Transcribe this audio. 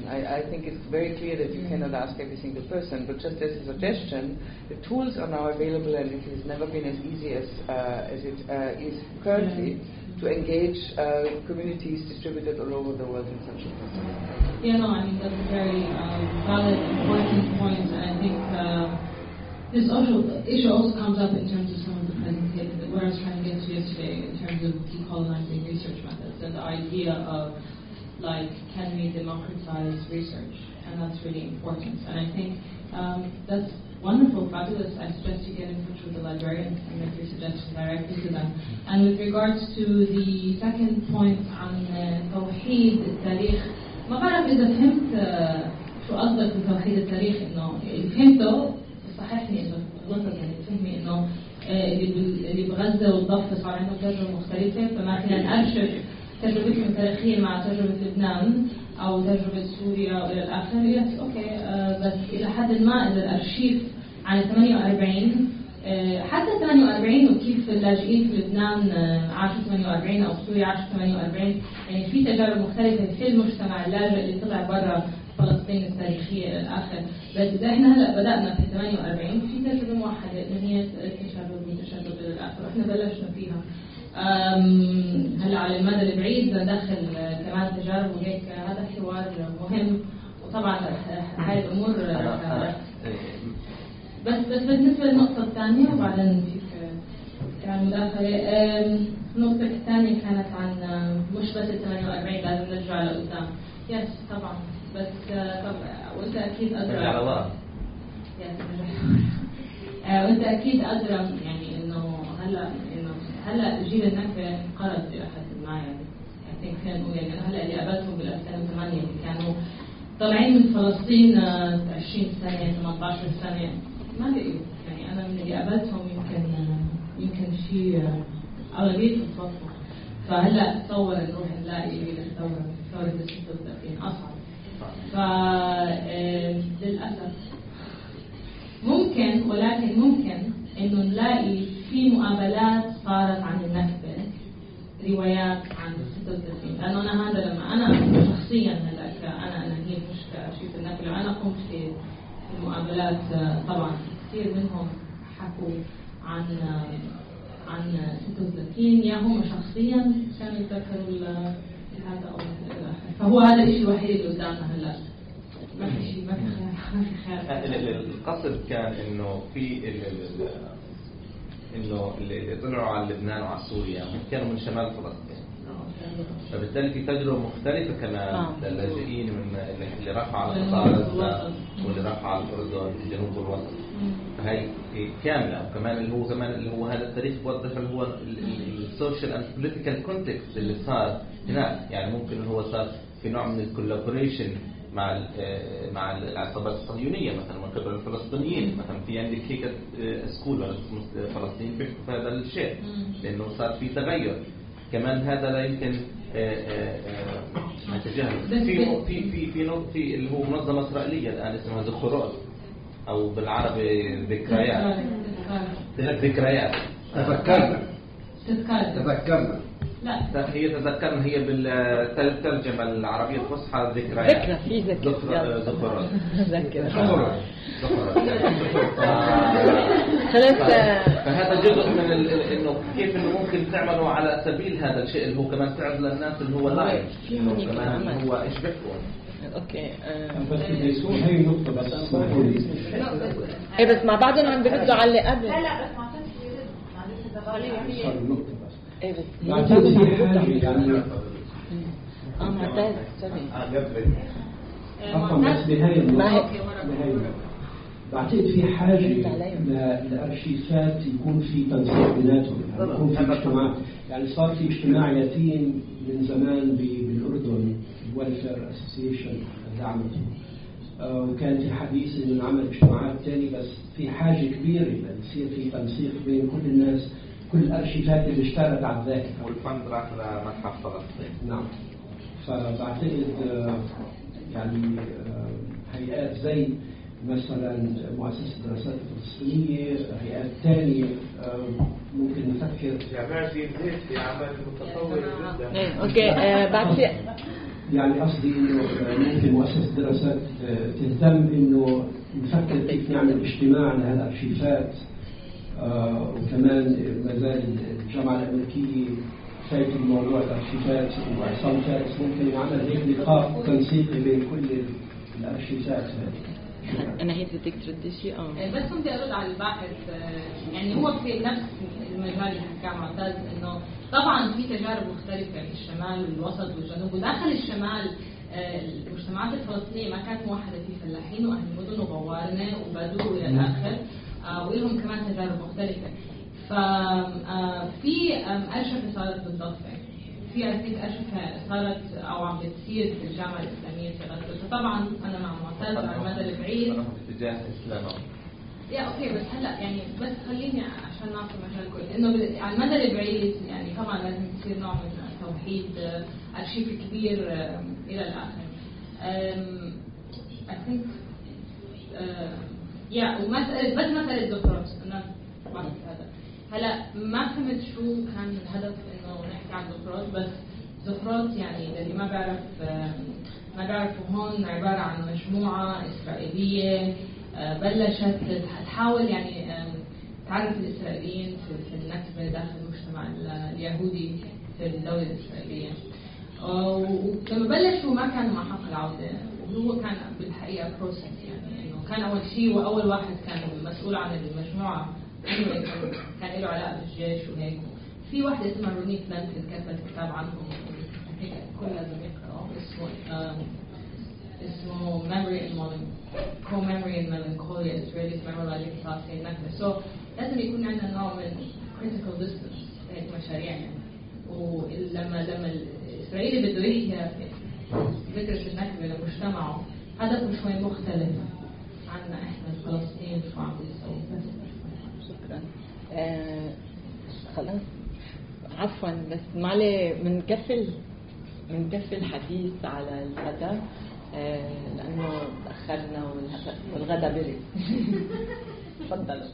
question. I, I think it's very clear that you cannot ask every single person, but just as a suggestion, the tools are now available and it has never been as easy as, uh, as it uh, is currently to engage uh, communities distributed all over the world in such a process. Yeah, no, I mean, that's a very um, valid, important point, and I think uh, this also, issue also comes up in terms of some of the presentations, where I was trying to get to yesterday, in terms of decolonizing research methods, and the idea of, like, can we democratize research? And that's really important. And I think um, that's wonderful, fabulous. I suggest you get in touch with the librarians and make your suggestions directly to them. And with regards to the second point عن توحيد التاريخ ما بعرف إذا فهمت آه، شو قصدك بتوحيد التاريخ إنه اللي فهمته صححني إذا غلطت يعني فهمي إنه آه، اللي بال- اللي بغزة والضفة صار عندهم تجربة مختلفة فما فينا نأرشف تجربتهم التاريخية مع تجربة لبنان أو تجربة سوريا وإلى الآخر yes okay آه، بس إلى حد ما إذا الأرشيف عن 48 آه، حتى 48 وكيف اللاجئين في لبنان آه، عاشوا 48 أو سوريا عاشوا 48 يعني في تجارب مختلفة في المجتمع اللاجئ اللي طلع برا فلسطين التاريخية إلى الآخر. بس إذا إحنا هلأ بدأنا في 48 في تجربة موحدة ان هي تشرد وتشرد إلى الآخر وإحنا بلشنا فيها. هلا على المدى البعيد ندخل آه، كمان تجارب وهيك آه، هذا حوار مهم. وطبعا هاي الأمور رح- رح بس بس بالنسبة للنقطة الثانية وبعدين فيك كان مداخلة. أم، النقطة الثانية كانت عن مش بس ال 48 لازم نرجع لقدام. يس طبعا. بس آه، طب وأنت أكيد أدرى. نرجع لورا. يس نرجع. آه، وأنت أكيد أدرى يعني هلا جيل النكبة انقرض إلى حد ما يعني خلينا نقول يعني هلا اللي قابلتهم بال 2008 اللي كانوا طالعين من فلسطين آه، 20 سنة 18 سنة ما لقيوا يعني أنا من اللي قابلتهم يمكن آه، يمكن في آه، أغلبيتهم توفوا فهلا تصور نروح نلاقي الثورة ثورة ال 36 أصعب. ف آه، للأسف. ممكن ولكن ممكن انه نلاقي في مقابلات صارت عن النكبه روايات عن 36 لأنه أنا هذا لما أنا شخصيا هلا كانا أنا هي مش كارشيف النكبه لما أنا قمت في في المقابلات آه، طبعا كثير منهم حكوا عن عن 36 يا هم شخصيا كانوا يتذكروا هذا أو. فهو هذا الشيء الوحيد اللي قدامنا هلأ. ما في شيء ما في خيار القصد كان إنه في إنه اللي طلعوا على لبنان وعلى سوريا كانوا من شمال فلسطين. فبالتالي في تجربة مختلفة كمان آه. للاجئين من اللي- راحوا على قطاع. غزه واللي راحوا على الاردن الجنوب والوسط فهي كاملة. وكمان اللي هو كمان اللي هو هذا التاريخ بوضح اللي هو ال social and political context اللي صار هناك. يعني ممكن هو صار في نوع من ال collaboration مع آه، مع العصابات الصهيونية مثلا من قبل الفلسطينيين. مثلا في عندك هيك آه، school ولا فلسطين بيحكوا في هذا الشيء. لأنه صار في تغير. كمان هذا لا يمكن آه، آه، آه، نتجاهله بس- في في في في في اللي هو منظمة إسرائيلية الآن اسمها زخروت أو بالعربي ذكريات. ذكريات. تذكرنا. تذكار تذكرنا. لا. هي تذكرنا هي بالترجمة العربية الفصحى ذكريات ذكرى في ذكرى. ذكرى. ذكرى ذكرى آه، فهذا جزء من ال- ال- إنه كيف إنه ممكن تعملوا على سبيل هذا الشيء اللي هو كمان تعرض للناس اللي هو لايف إنه كمان. هو إيش بيحكوا أوكي. بس بدي يسوي هي نقطة بس مع بعضهم عم بيردوا على اللي قبل. لا لا بس ما كانش بيرد. معلش بس إيه في حاجة يعني آه معتاد النقطة بعتقد في حاجة لأرشيفات يكون في تنسيق بيناتهم يعني يكون في اجتماع يعني صار في اجتماع يتيم من زمان بالأردن ال Welfare Association دعمته وكان في حديث انه نعمل اجتماعات تاني بس في حاجة كبيرة يصير في تنسيق بين كل الناس كل الأرشيفات اللي اشتغلت على الذاكرة والفند راح لمتحف فلسطين نعم. فبعتقد آه، يعني آه، هيئات زي مثلا مؤسسة الدراسات الفلسطينية هيئات ثانية آه، ممكن نفكر. جامعة زيت في عمل متطور جدا؟ إيه أوكي بعد يعني قصدي إنه ممكن مؤسسة دراسات آه، تهتم إنه نفكر كيف نعمل اجتماع لهالارشيفات وكمان ما زال الجامعة الأمريكية شايف الموضوع الارشيفات وعصام فارس ممكن يعمل هيك لقاء تنسيقي بين كل الارشيفات هذه. أنا هيك بدك تردي شيء آه بس كنت أرد على الباحث آه، يعني هو في نفس المجال اللي حكاه معتز إنه طبعا في تجارب مختلفة في الشمال والوسط والجنوب وداخل الشمال آه، المجتمعات الفلسطينية ما كانت موحدة في فلاحين وأهل مدن وبوارنه وبدو إلى الآخر. آه، ولهم كمان تجارب مختلفة. ففي أرشفة صارت بالضفة. في أكيد اشفه صارت أو عم بتصير في الجامعة الإسلامية في غزة. فطبعا أنا مع معتز على المدى البعيد. باتجاه الإسلام. yeah okay بس هلأ يعني بس خليني عشان نعطي مجال كل إنه على المدى البعيد يعني طبعا لازم يصير نوع من التوحيد آه، ارشيف كبير آه، إلى الآخر. I think yeah ومساله بس مسألة دكتوراه أنا بعرف هذا هلا ما فهمت شو كان الهدف إنه نحكي عن دكتوراه بس دكتوراه يعني اللي ما بيعرف آه، ما بيعرفوا هون عبارة عن مجموعة إسرائيلية آه، بلشت تحاول يعني تعرف الإسرائيليين في- النكبة داخل المجتمع ال- اليهودي في الدولة الإسرائيلية. آه، ولما بلشوا ما كانوا مع حق العودة وهو كان بالحقيقة process يعني. إنه كان أول شيء وأول واحد كان مسؤول عن المجموعة. كان له علاقة بالجيش وهيك. في واحدة اسمها رونيت لانتن كتبت كتاب عنهم. الكل لازم يقراه اسمه اسمه memory and co-memory and melancholia. Israelis memorizing Palestinian النكبة so لازم يكون عندنا نوع من critical distance هيك مشاريع يعني. ولما لما الإسرائيلي بده يحكي فكرة النكبة لمجتمعه هدفه شوي مختلف عنا إحنا الفلسطينيين شو عم بيسووا شكرا. آه خلاص. عفوا بس معلي بنكفل بنكفي الحديث على الغداء آه لأنه تأخرنا والغداء برد. تفضلوا